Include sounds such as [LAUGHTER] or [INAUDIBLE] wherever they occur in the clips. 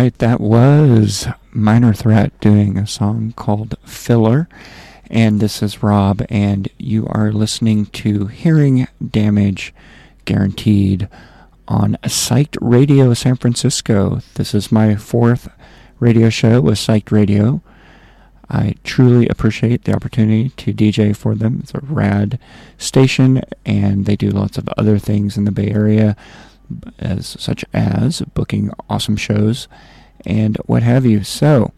Right, that was Minor Threat doing a song called Filler. And this is Rob, and you are listening to Hearing Damage Guaranteed on Psyched Radio San Francisco. This is my fourth radio show with Psyched Radio. I truly appreciate the opportunity to DJ for them. It's a rad station, and they do lots of other things in the Bay Area as such as booking awesome shows and what have you. So,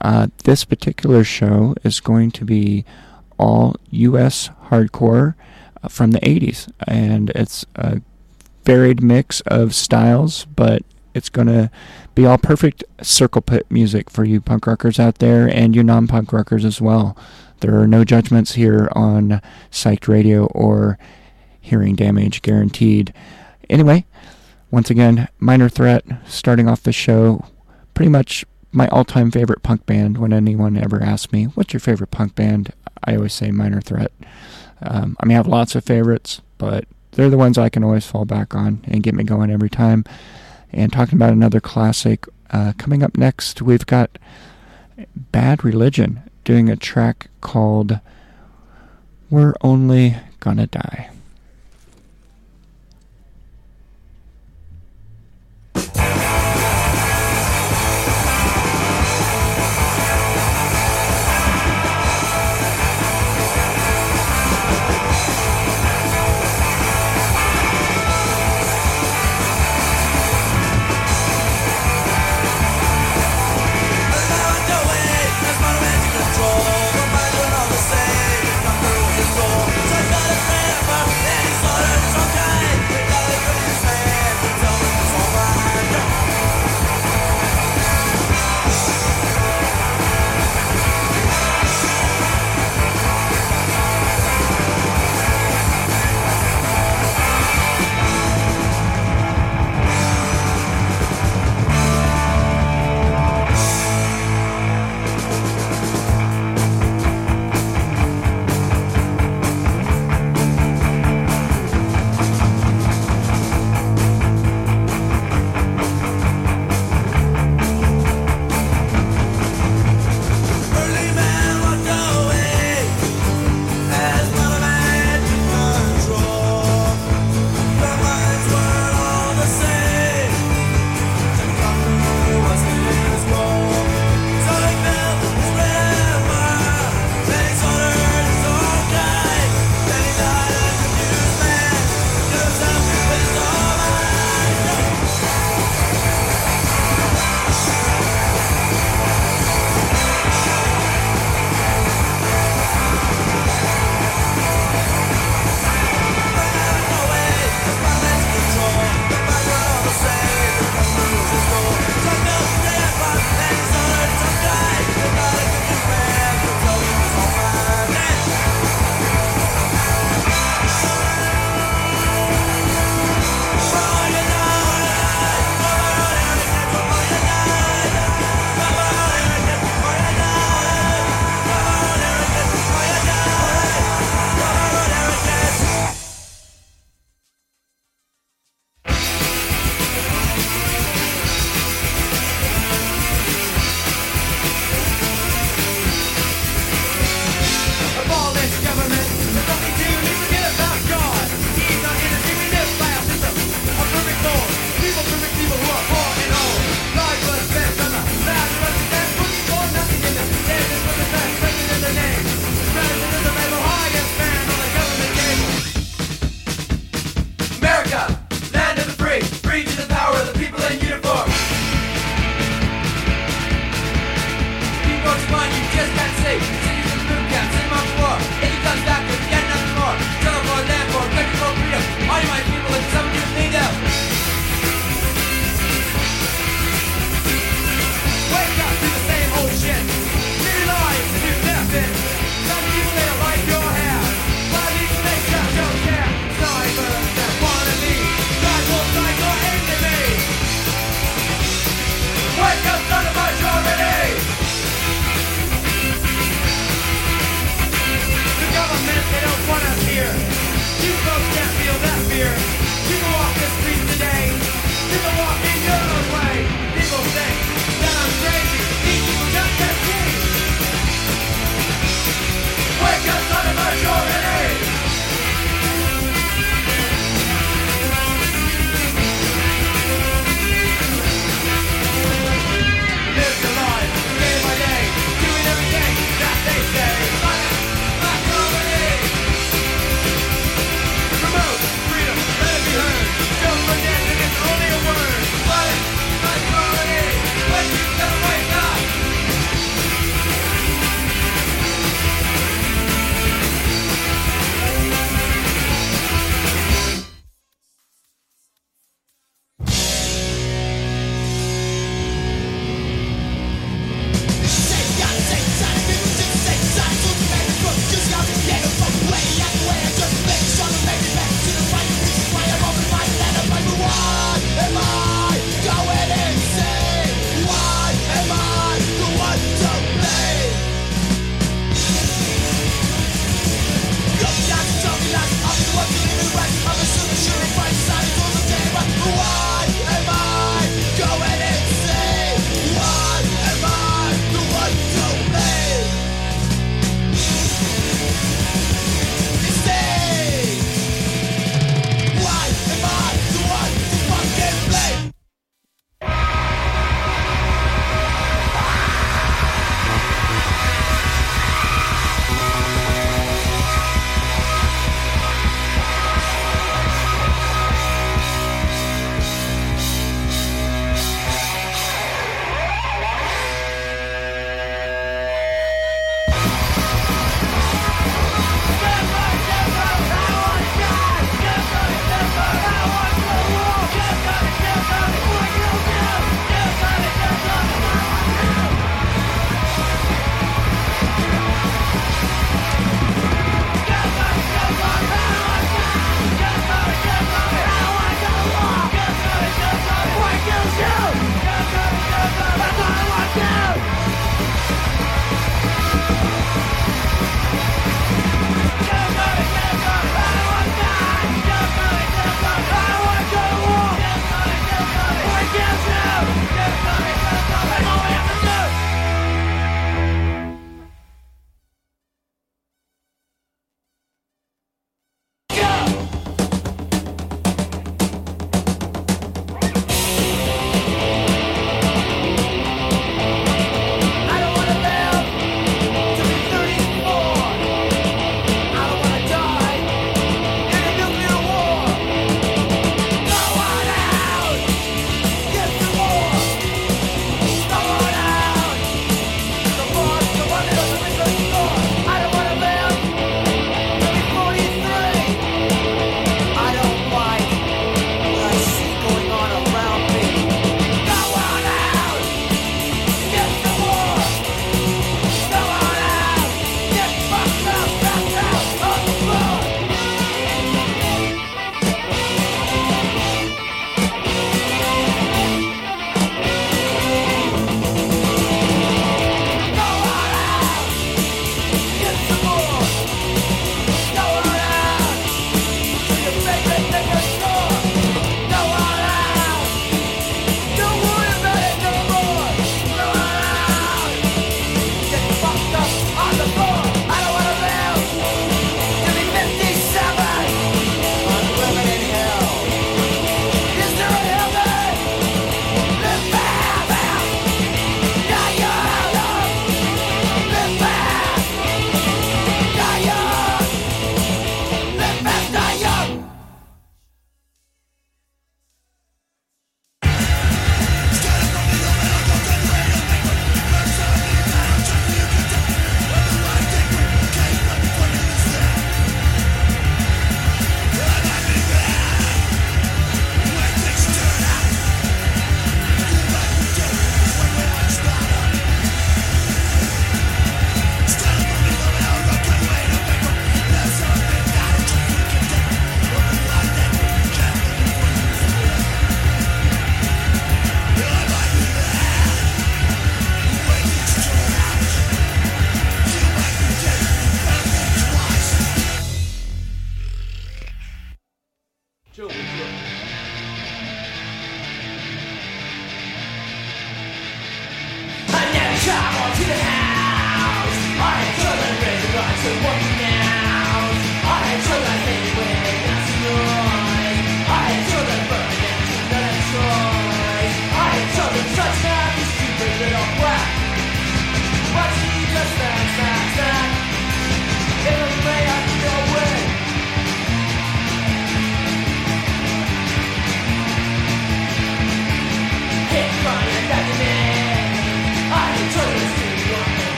uh, this particular show is going to be all U.S. hardcore uh, from the 80s, and it's a varied mix of styles, but it's going to be all perfect circle pit music for you punk rockers out there and you non punk rockers as well. There are no judgments here on Psyched Radio or Hearing Damage Guaranteed. Anyway, once again, Minor Threat starting off the show. Pretty much my all time favorite punk band. When anyone ever asks me, what's your favorite punk band? I always say Minor Threat. Um, I mean, I have lots of favorites, but they're the ones I can always fall back on and get me going every time. And talking about another classic, uh, coming up next, we've got Bad Religion doing a track called We're Only Gonna Die.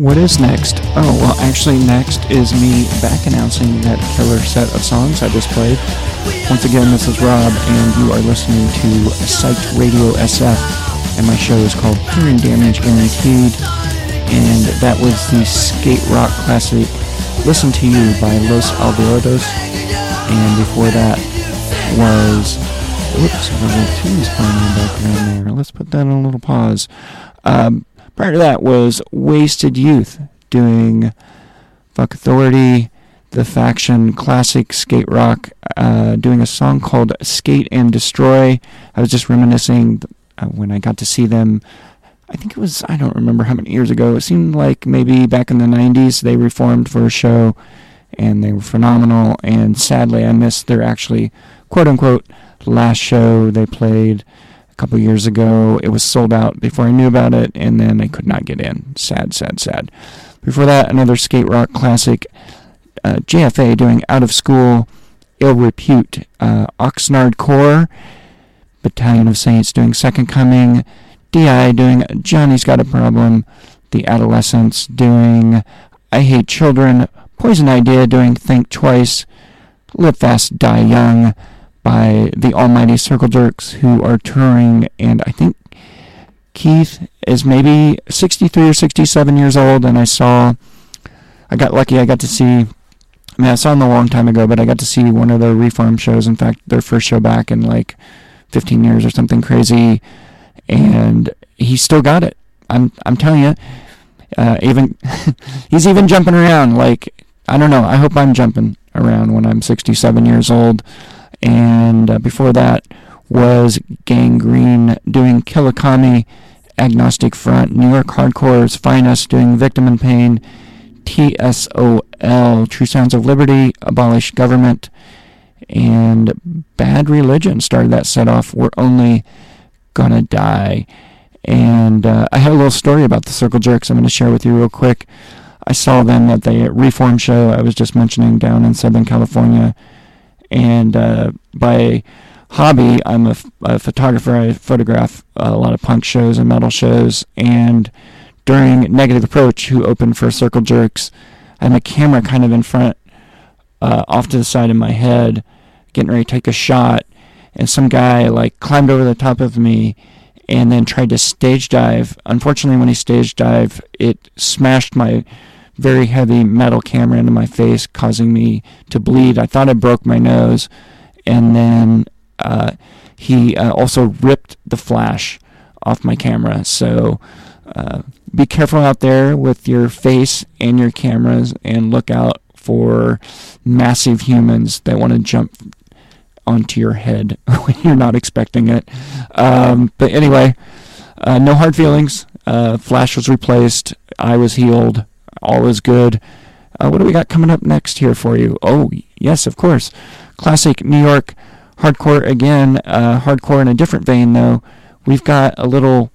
What is next? Oh, well, actually, next is me back announcing that killer set of songs I just played. Once again, this is Rob, and you are listening to Psyched Radio SF, and my show is called Hearing Damage Guaranteed, and that was the skate rock classic Listen to You by Los Olvidados, and before that was, whoops, a tunes playing in the background there. Let's put that on a little pause. Um, Prior to that was Wasted Youth doing Fuck Authority, the faction classic skate rock, uh, doing a song called Skate and Destroy. I was just reminiscing uh, when I got to see them. I think it was, I don't remember how many years ago. It seemed like maybe back in the 90s they reformed for a show and they were phenomenal. And sadly, I missed their actually, quote unquote, last show they played couple years ago. It was sold out before I knew about it, and then I could not get in. Sad, sad, sad. Before that, another skate rock classic, uh, JFA doing Out of School, Ill Repute, uh, Oxnard Corps, Battalion of Saints doing Second Coming, DI doing Johnny's Got a Problem, The Adolescents doing I Hate Children, Poison Idea doing Think Twice, Live Fast, Die Young, by the almighty Circle Jerks who are touring, and I think Keith is maybe 63 or 67 years old, and I saw, I got lucky, I got to see, I mean, I saw them a long time ago, but I got to see one of their reform shows, in fact, their first show back in like 15 years or something crazy, and he still got it. I'm, I'm telling you, uh, even, [LAUGHS] he's even jumping around, like, I don't know, I hope I'm jumping around when I'm 67 years old and uh, before that was Gang Green doing Kill a Commie, Agnostic Front, New York Hardcore's Finest doing Victim in Pain, TSOL, True Sounds of Liberty, Abolish Government, and Bad Religion started that set off. We're only gonna die. And uh, I have a little story about the Circle Jerks I'm going to share with you real quick. I saw them at the Reform show I was just mentioning down in Southern California and uh, by hobby, I'm a, a, photographer. I photograph a lot of punk shows and metal shows. And during Negative Approach, who opened for Circle Jerks, I had my camera kind of in front, uh, off to the side of my head, getting ready to take a shot. And some guy like climbed over the top of me and then tried to stage dive. Unfortunately, when he stage dived, it smashed my very heavy metal camera into my face, causing me to bleed. I thought I broke my nose, and then uh, he uh, also ripped the flash off my camera. So uh, be careful out there with your face and your cameras, and look out for massive humans that want to jump onto your head [LAUGHS] when you're not expecting it. Um, but anyway, uh, no hard feelings. Uh, flash was replaced. I was healed all is good. Uh, what do we got coming up next here for you? Oh, yes, of course. Classic New York hardcore again. Uh, hardcore in a different vein, though. We've got a little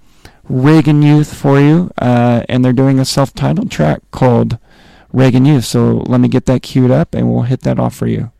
Reagan Youth for you, uh, and they're doing a self titled track called Reagan Youth. So let me get that queued up, and we'll hit that off for you.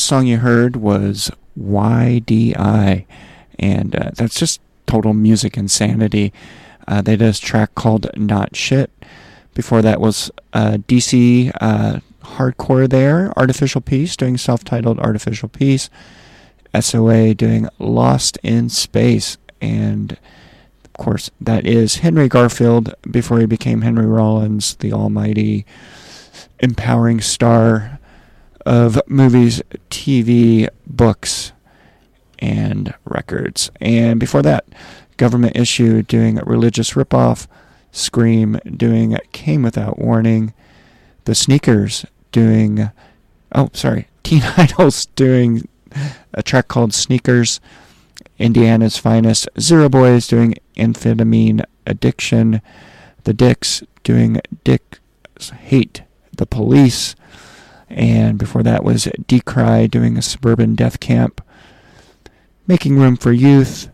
Last song you heard was YDI, and uh, that's just total music insanity. Uh, they did a track called Not Shit. Before that was uh, DC uh, Hardcore there, Artificial Peace doing self titled Artificial Peace. SOA doing Lost in Space. And of course, that is Henry Garfield before he became Henry Rollins, the almighty, empowering star of movies, TV, books, and records. And before that, Government Issue doing Religious Ripoff, Scream doing Came Without Warning, The Sneakers doing, oh, sorry, [LAUGHS] Teen Idols doing a track called Sneakers, Indiana's Finest, Zero Boys doing Amphetamine Addiction, The Dicks doing Dicks Hate the Police, and before that was Decry doing a Suburban Death Camp, Making Room for Youth,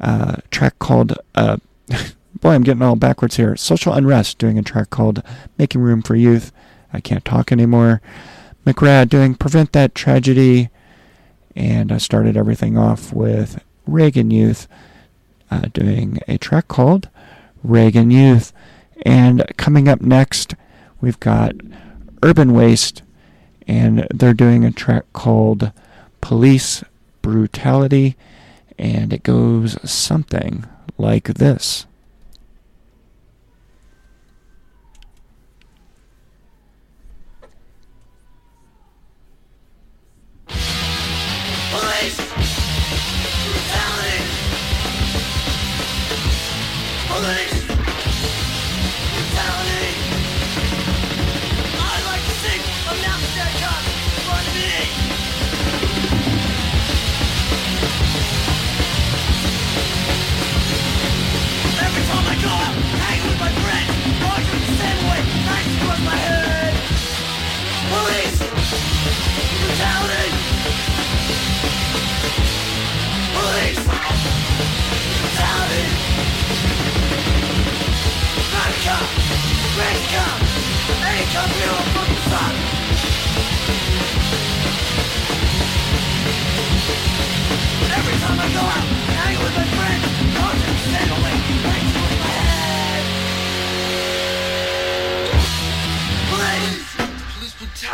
uh, track called, uh, [LAUGHS] boy, I'm getting all backwards here, Social Unrest doing a track called Making Room for Youth, I Can't Talk Anymore, McRad doing Prevent That Tragedy, and I started everything off with Reagan Youth uh, doing a track called Reagan Youth. And coming up next, we've got Urban Waste, and they're doing a track called Police Brutality, and it goes something like this.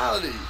reality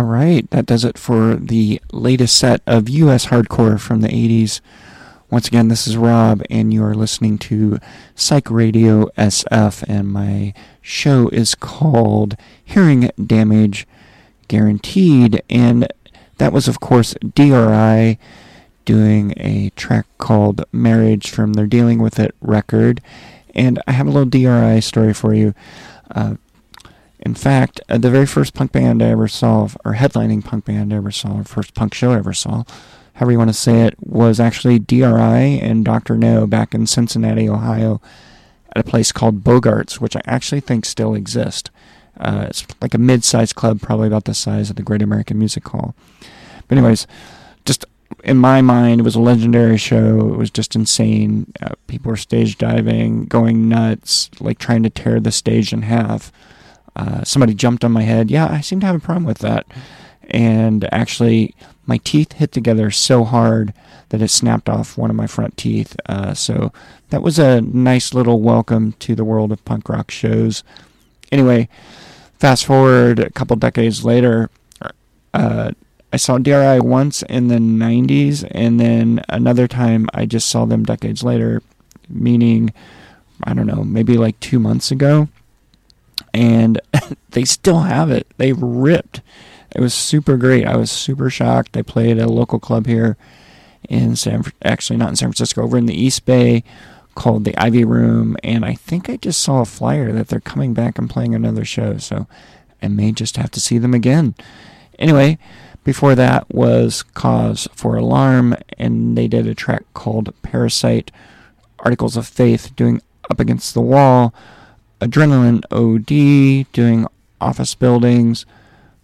All right, that does it for the latest set of U.S. hardcore from the 80s. Once again, this is Rob, and you are listening to Psych Radio SF, and my show is called Hearing Damage Guaranteed. And that was, of course, DRI doing a track called Marriage from their Dealing with It record. And I have a little DRI story for you. Uh, in fact, uh, the very first punk band I ever saw, or headlining punk band I ever saw, or first punk show I ever saw, however you want to say it, was actually DRI and Dr. No back in Cincinnati, Ohio, at a place called Bogart's, which I actually think still exists. Uh, it's like a mid-sized club, probably about the size of the Great American Music Hall. But anyways, just in my mind, it was a legendary show. It was just insane. Uh, people were stage diving, going nuts, like trying to tear the stage in half. Uh, somebody jumped on my head. Yeah, I seem to have a problem with that. And actually, my teeth hit together so hard that it snapped off one of my front teeth. Uh, so that was a nice little welcome to the world of punk rock shows. Anyway, fast forward a couple decades later, uh, I saw DRI once in the 90s, and then another time I just saw them decades later, meaning, I don't know, maybe like two months ago and [LAUGHS] they still have it. They ripped. It was super great. I was super shocked. They played at a local club here in San, actually not in San Francisco, over in the East Bay, called the Ivy Room, and I think I just saw a flyer that they're coming back and playing another show. So I may just have to see them again. Anyway, before that was Cause for Alarm, and they did a track called Parasite. Articles of Faith doing Up Against the Wall Adrenalin OD, doing office buildings,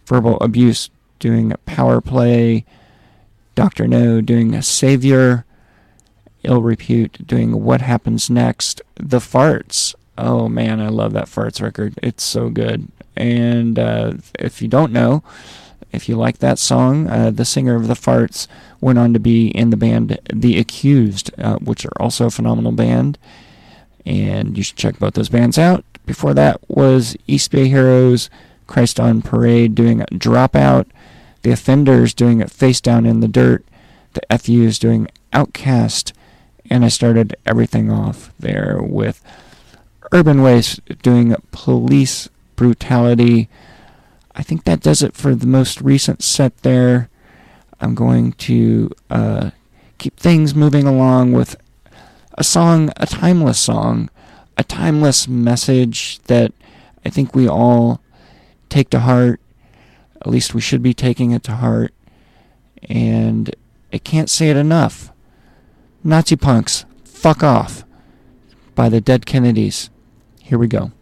verbal abuse, doing a power play, Dr. No doing a savior, ill repute doing what happens next, the Fartz. Oh man, I love that Fartz record. It's so good. And uh, if you don't know, if you like that song, uh, the singer of the Fartz went on to be in the band The Accused, uh, which are also a phenomenal band and you should check both those bands out. Before that was East Bay Heroes, Christ on Parade doing Dropout, The Offenders doing Face Down in the Dirt, The FUs doing Outcast, and I started everything off there with Urban Waste doing Police Brutality. I think that does it for the most recent set there. I'm going to uh, keep things moving along with a song, a timeless song, a timeless message that I think we all take to heart. At least we should be taking it to heart. And I can't say it enough. Nazi punks, fuck off. By the Dead Kennedys. Here we go.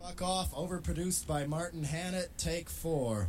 Fuck off, overproduced by Martin Hannett, take four.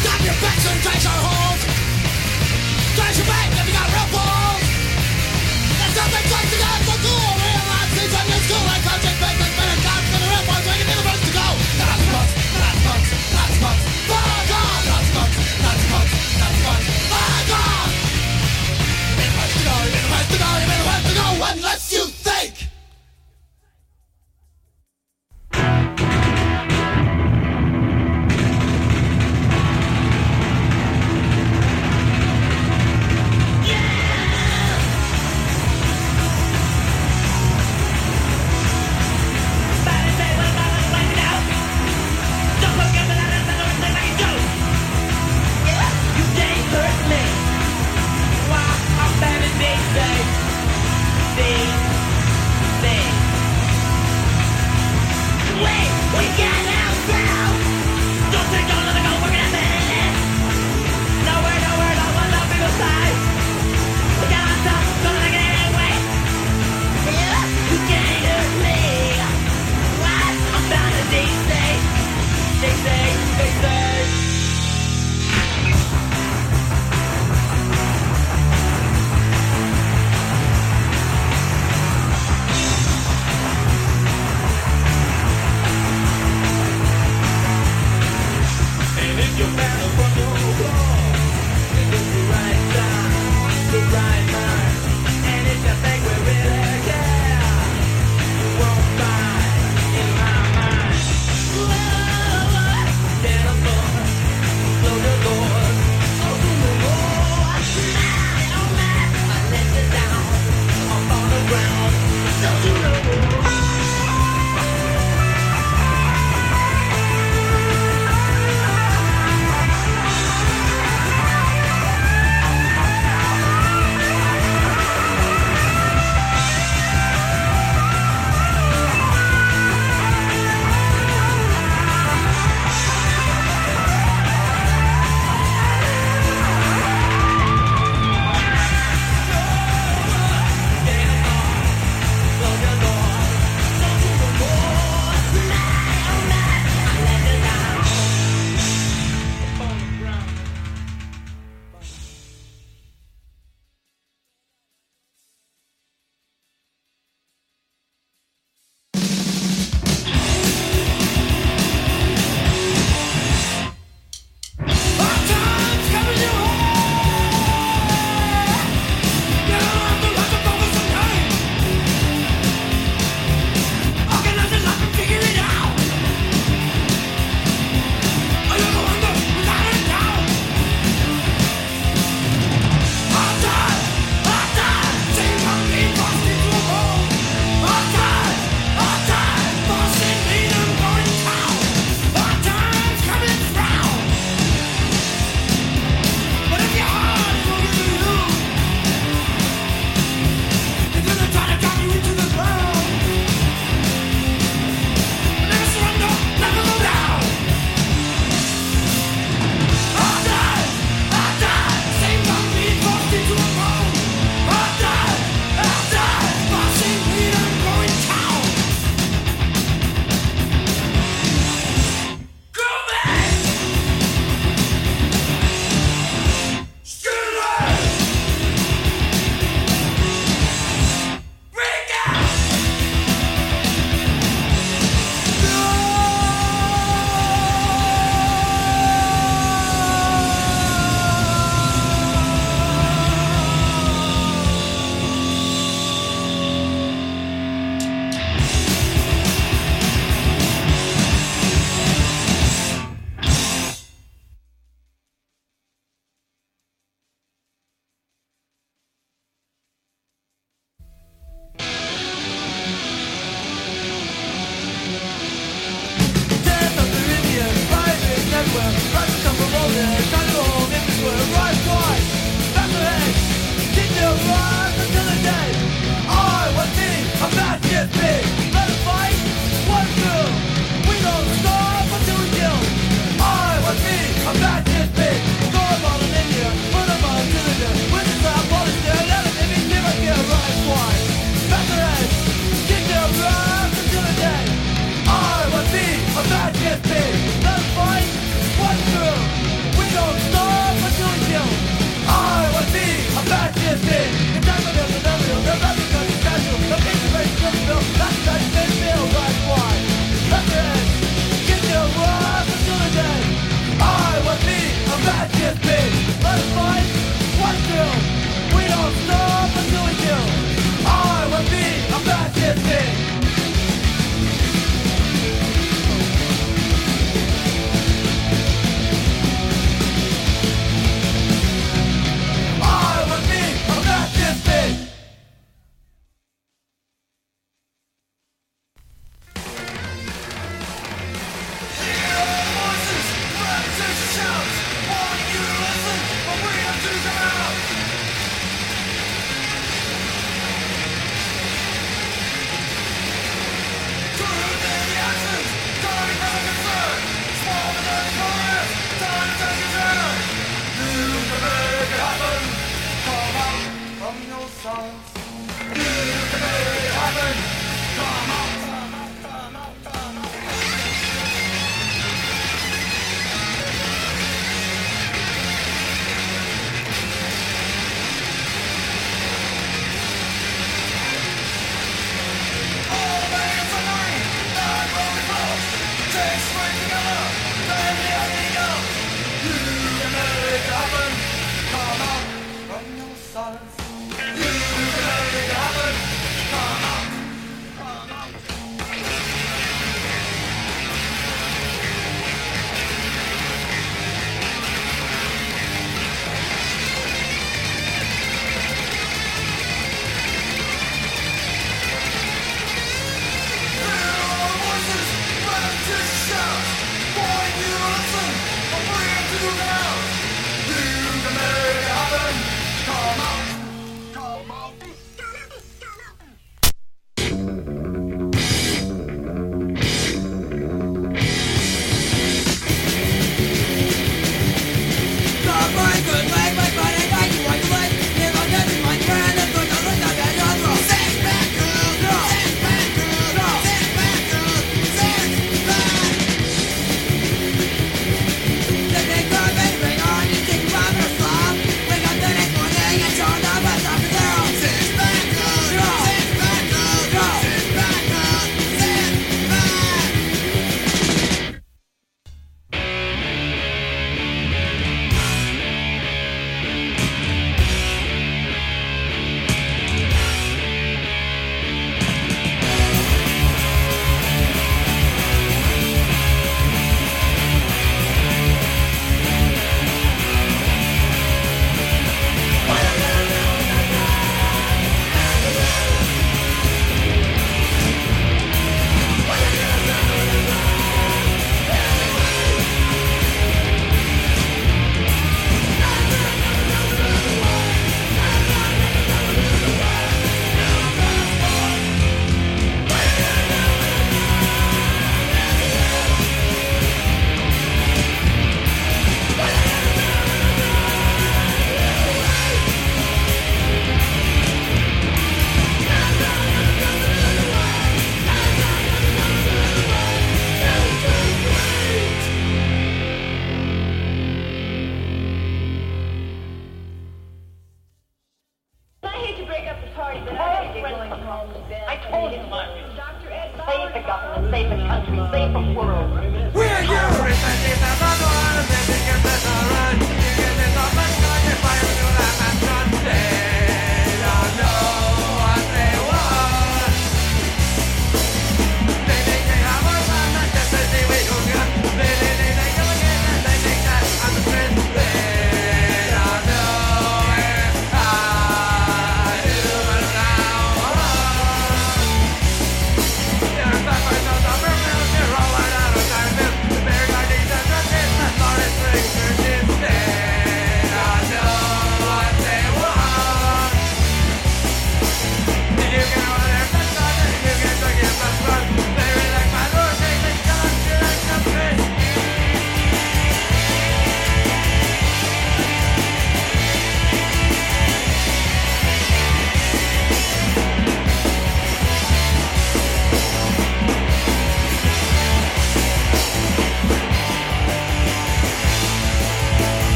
Stop your backs and trash your holes. Trash your back if you got real balls.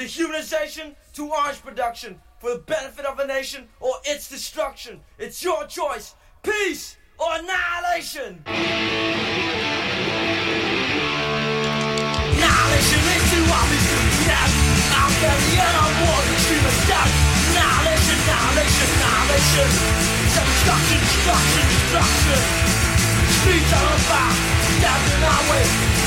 Dehumanization to orange production, for the benefit of a nation or its destruction. It's your choice. Peace or annihilation. Annihilation is. I'm. Annihilation, annihilation, annihilation. Destruction, destruction, destruction. Streets on fire, death in our way.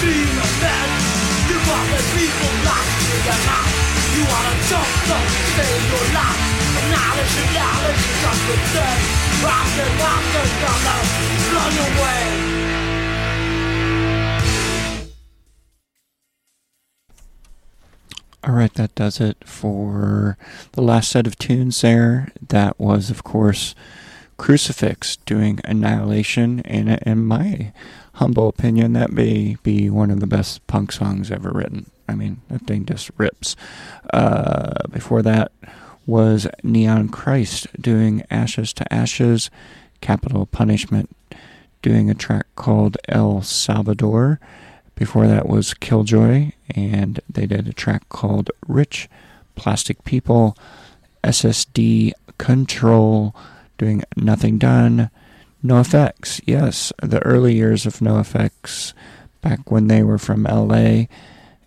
peace. Extreme event. You the people to your mouth. You wanna jump, don't stay your life. Annihilation, annihilation, just the after, gonna run away. All right, that does it for the last set of tunes there. That was, of course, Crucifix doing Annihilation, and in my humble opinion, that may be one of the best punk songs ever written. I mean, that thing just rips. Uh, before that was Neon Christ doing Ashes to Ashes, Capital Punishment doing a track called El Salvador. Before that was Killjoy, and they did a track called Rich Plastic People, SSD Control, doing Nothing Done, NoFX. Yes, the early years of NoFX, back when they were from LA,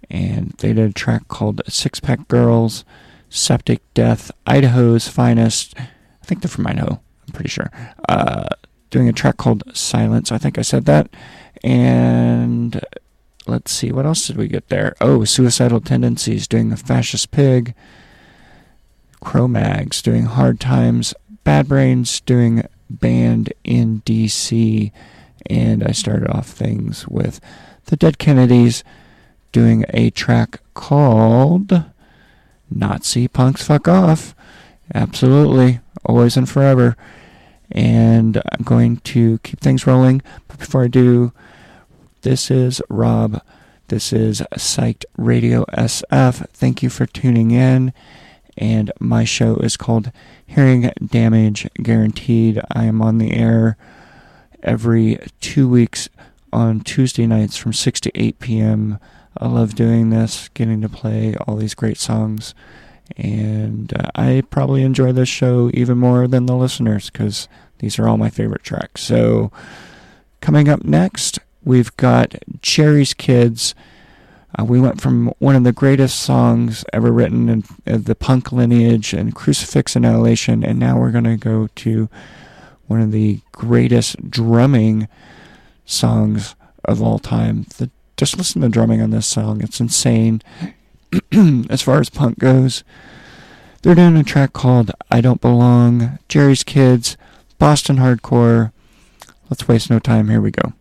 and they did a track called Six Pack Girls, Septic Death, Idaho's Finest. I think they're from Idaho, I'm pretty sure. Uh, doing a track called Silence, I think I said that. And let's see, what else did we get there? Oh, Suicidal Tendencies doing The Fascist Pig. Cro-Mags doing Hard Times. Bad Brains doing Banned in DC. And I started off things with The Dead Kennedys doing a track called Nazi Punks Fuck Off. Absolutely. Always and forever. And I'm going to keep things rolling. But before I do, this is Rob. This is Psyched Radio SF. Thank you for tuning in. And my show is called Hearing Damage Guaranteed. I am on the air every two weeks on Tuesday nights from 6 to 8 p.m. I love doing this, getting to play all these great songs. And uh, I probably enjoy this show even more than the listeners because These are all my favorite tracks. So, coming up next, we've got Jerry's Kids. Uh, we went from one of the greatest songs ever written in uh, the punk lineage and Crucifix Annihilation, and now we're going to go to one of the greatest drumming songs of all time. The, just listen to the drumming on this song, it's insane. [CLEARS THROAT] as far as punk goes, they're doing a track called I Don't Belong, Jerry's Kids, Boston Hardcore. Let's waste no time. Here we go.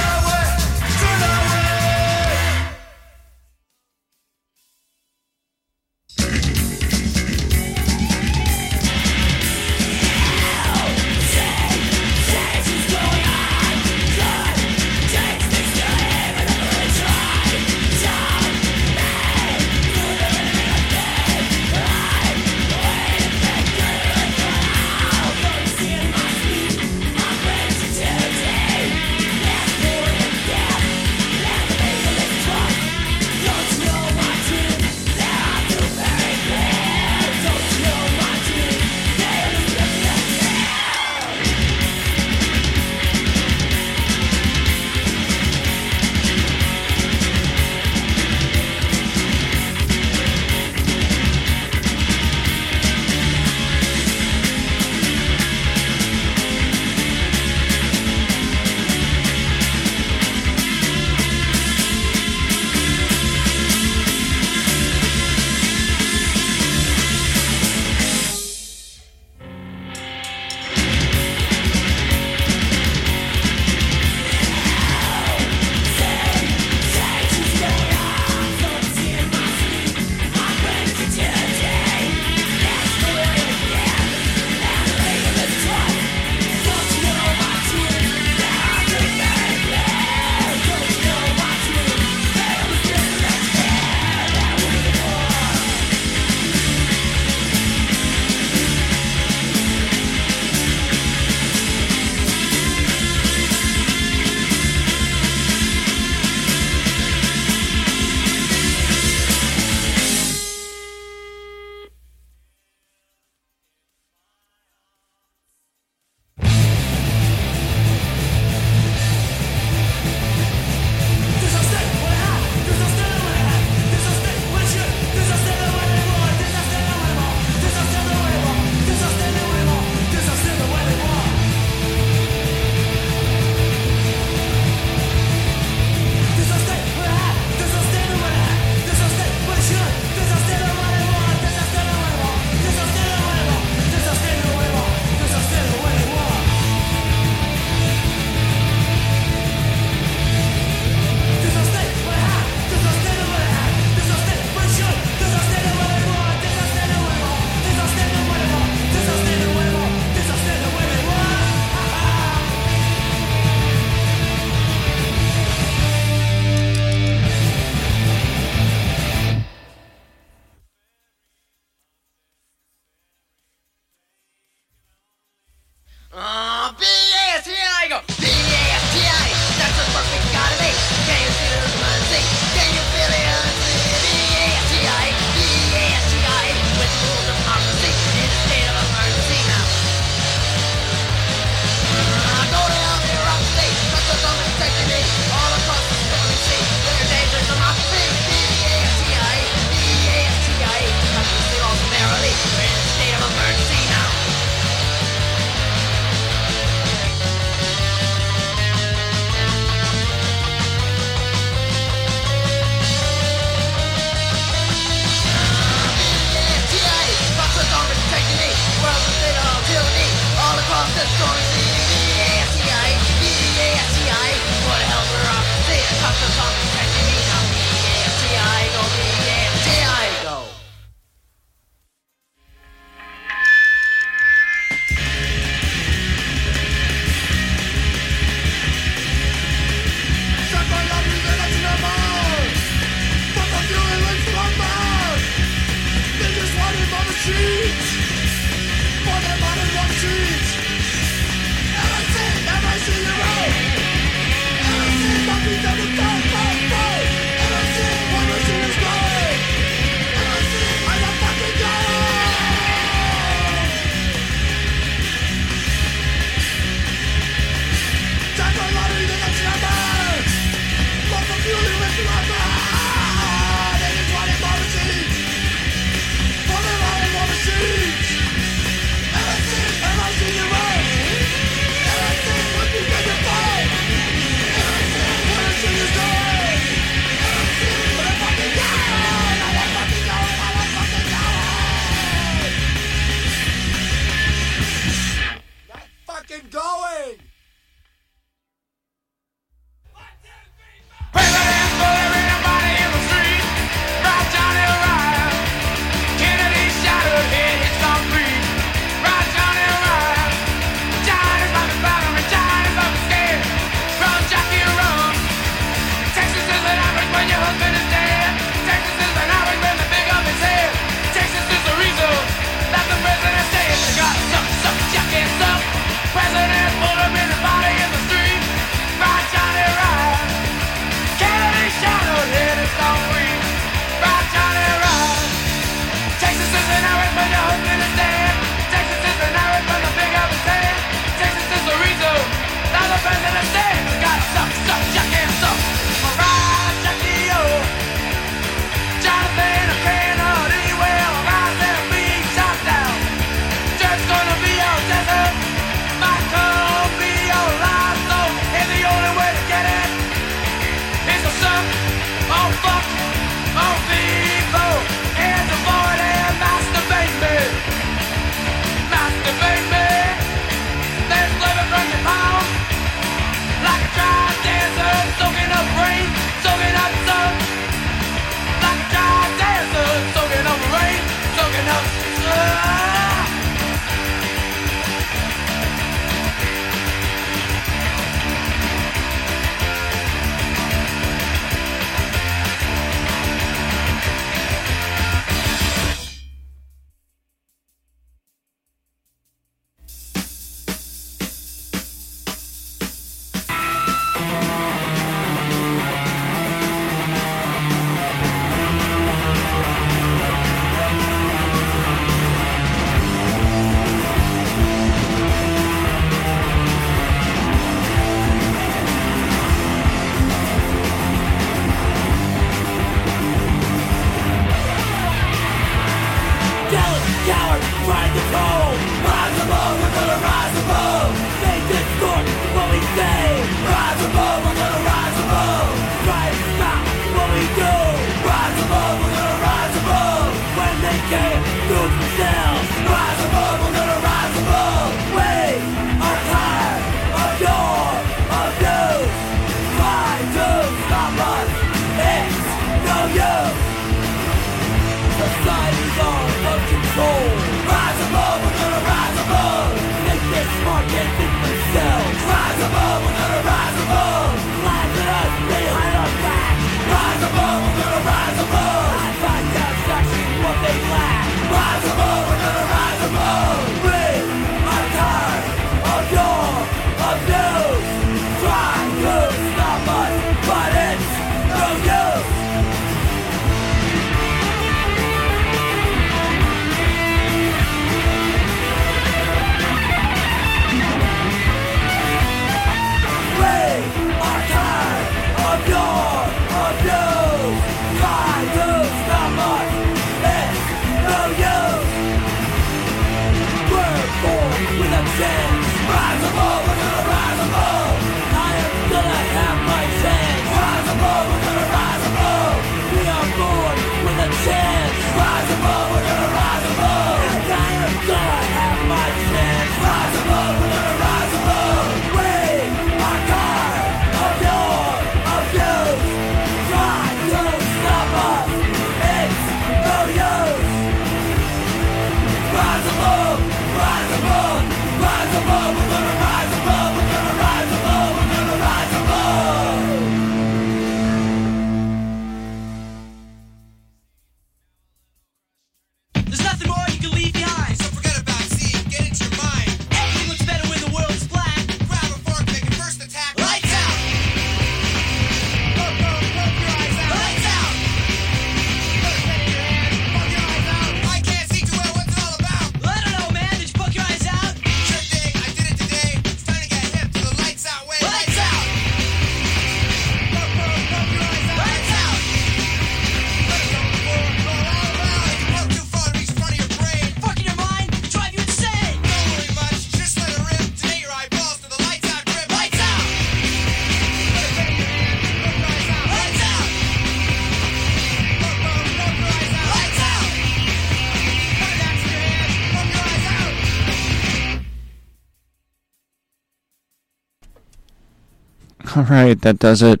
[LAUGHS] All right, that does it.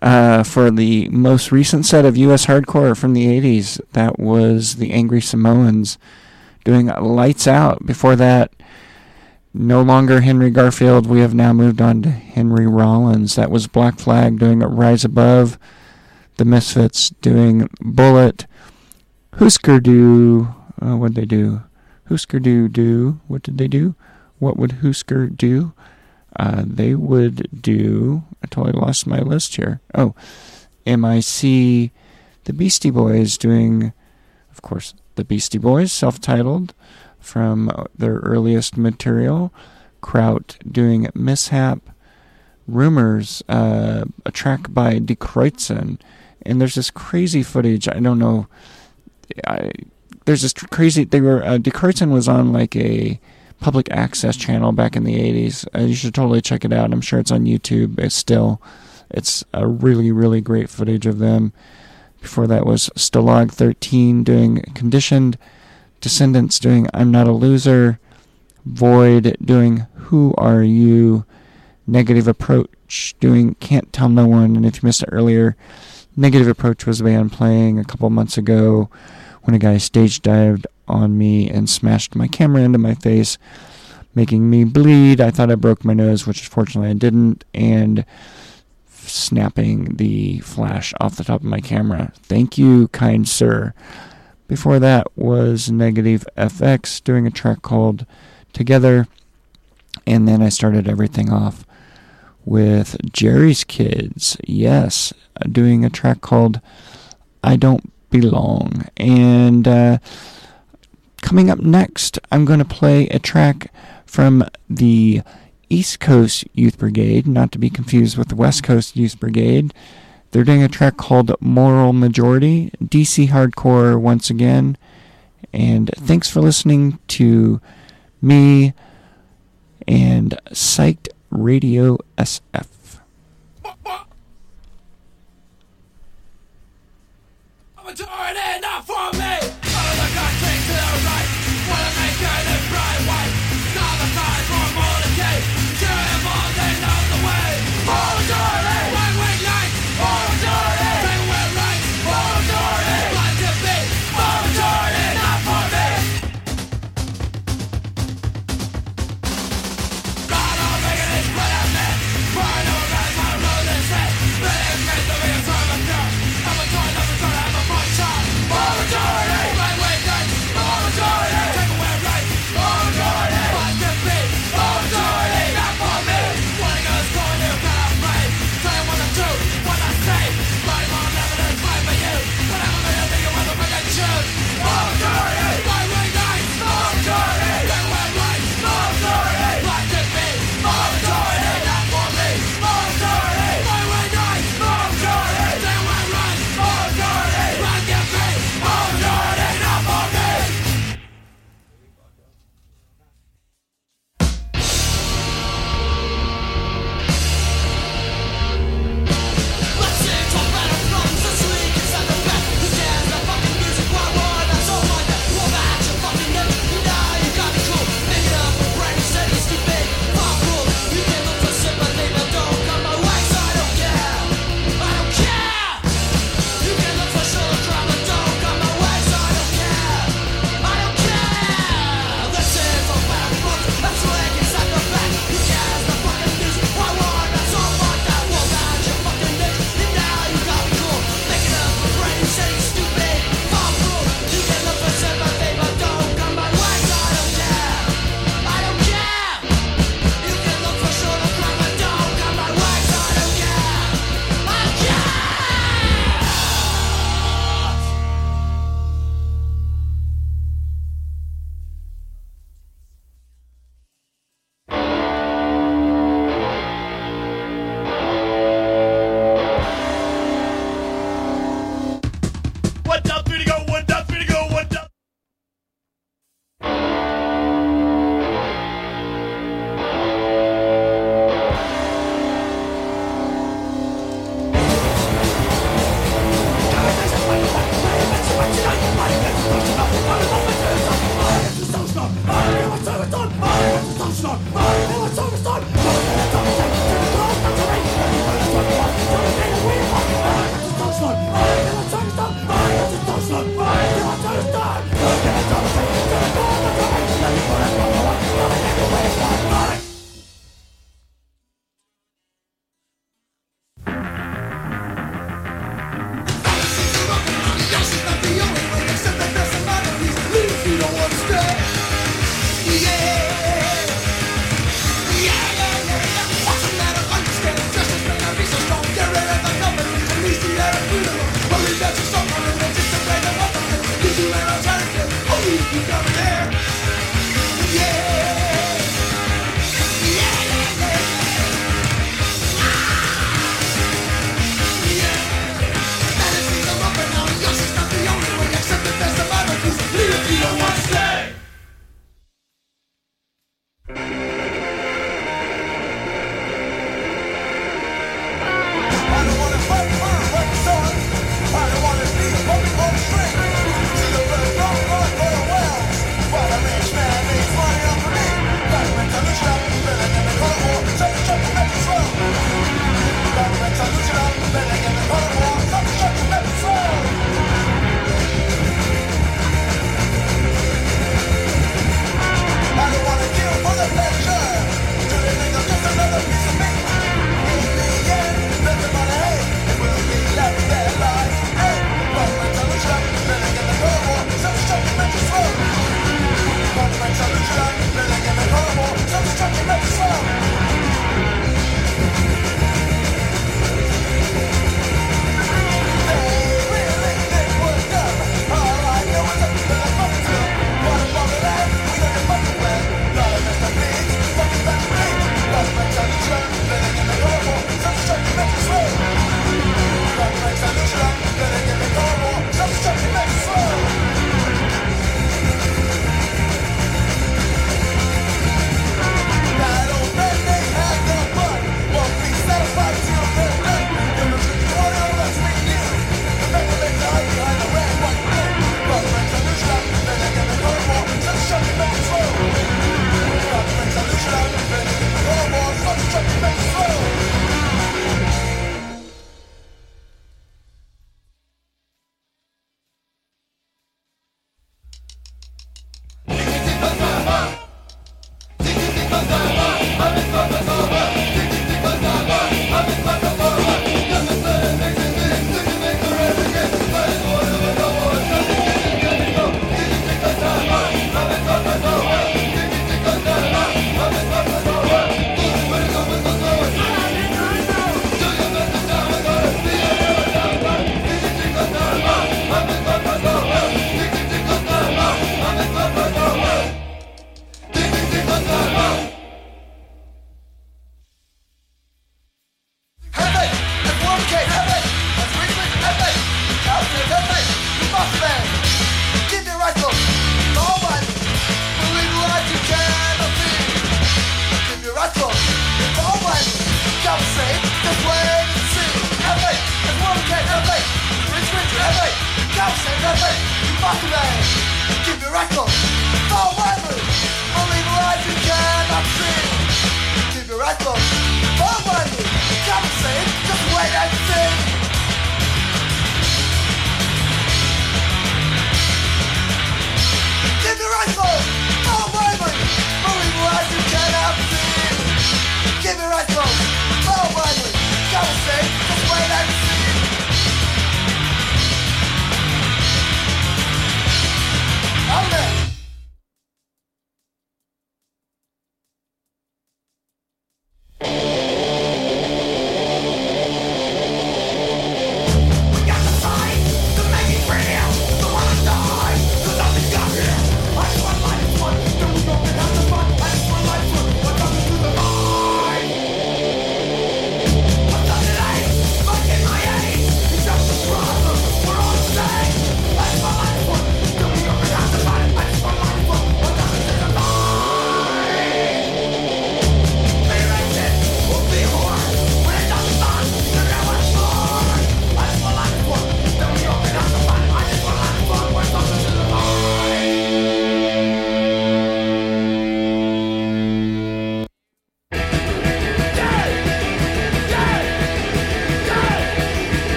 Uh, for the most recent set of U.S. hardcore from the 80s, that was the Angry Samoans doing Lights Out. Before that, no longer Henry Garfield. We have now moved on to Henry Rollins. That was Black Flag doing Rise Above. The Misfits doing Bullet. Husker Du. Uh, what'd they do? Husker Du do. What did they do? What would Husker do? Uh, they would do. I totally lost my list here. Oh, MIC. The Beastie Boys doing, of course, the Beastie Boys, self titled from their earliest material. Kraut doing Mishap. Rumors, uh, a track by Die Kreuzen. And there's this crazy footage. I don't know. I, there's this crazy. They were. Uh, Die Kreuzen was on like a public access channel back in the 80s. Uh, you should totally check it out. I'm sure it's on YouTube. It's still. It's a really, really great footage of them. Before that was Stalag 13 doing Conditioned. Descendents doing I'm Not a Loser, Void doing Who Are You, Negative Approach doing Can't Tell No One, and if you missed it earlier, Negative Approach was a band playing a couple months ago when a guy stage dived on me and smashed my camera into my face, making me bleed. I thought I broke my nose, which fortunately I didn't, and snapping the flash off the top of my camera. Thank you, kind sir. Before that was Negative FX doing a track called Together. And then I started everything off with Jerry's Kids. Yes, doing a track called I Don't Belong. And uh, coming up next, I'm going to play a track from the East Coast Youth Brigade, not to be confused with the West Coast Youth Brigade. They're doing a track called Moral Majority, DC Hardcore once again. And thanks for listening to me and Psyched Radio SF. Majority not for me.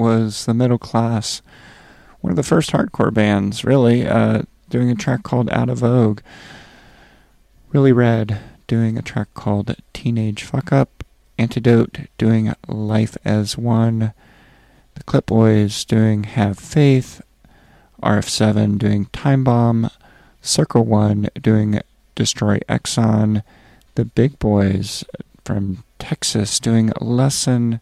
Was the middle class. One of the first hardcore bands, really, uh, doing a track called Out of Vogue. Really Red doing a track called Teenage Fuck Up. Antidote doing Life as One. The Clip Boys doing Have Faith. RF7 doing Time Bomb. Circle One doing Destroy Exxon. The Big Boys from Texas doing Lesson.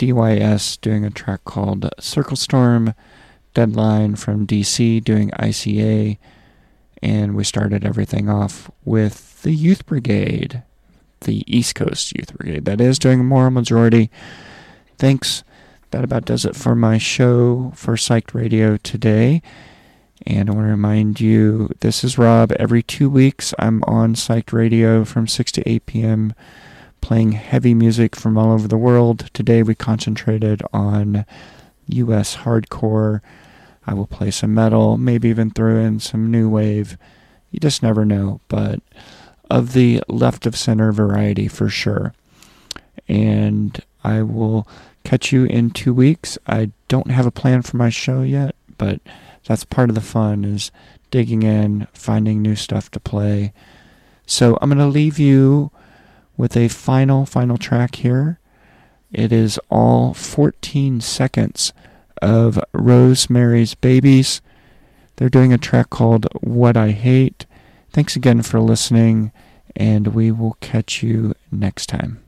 DYS doing a track called Circle Storm. Deadline from DC doing ICA. And we started everything off with the Youth Brigade, the East Coast Youth Brigade, that is, doing moral majority. Thanks. That about does it for my show for Psyched Radio today. And I want to remind you this is Rob. Every two weeks, I'm on Psyched Radio from 6 to 8 p.m. playing heavy music from all over the world. Today, we concentrated on U.S. hardcore. I will play some metal, maybe even throw in some new wave. You just never know, but of the left of center variety for sure. And I will catch you in two weeks. I don't have a plan for my show yet, but that's part of the fun is digging in, finding new stuff to play. So I'm going to leave you with a final, final track here. It is all 14 seconds of Rosemary's Babies. They're doing a track called What I Hate. Thanks again for listening, and we will catch you next time.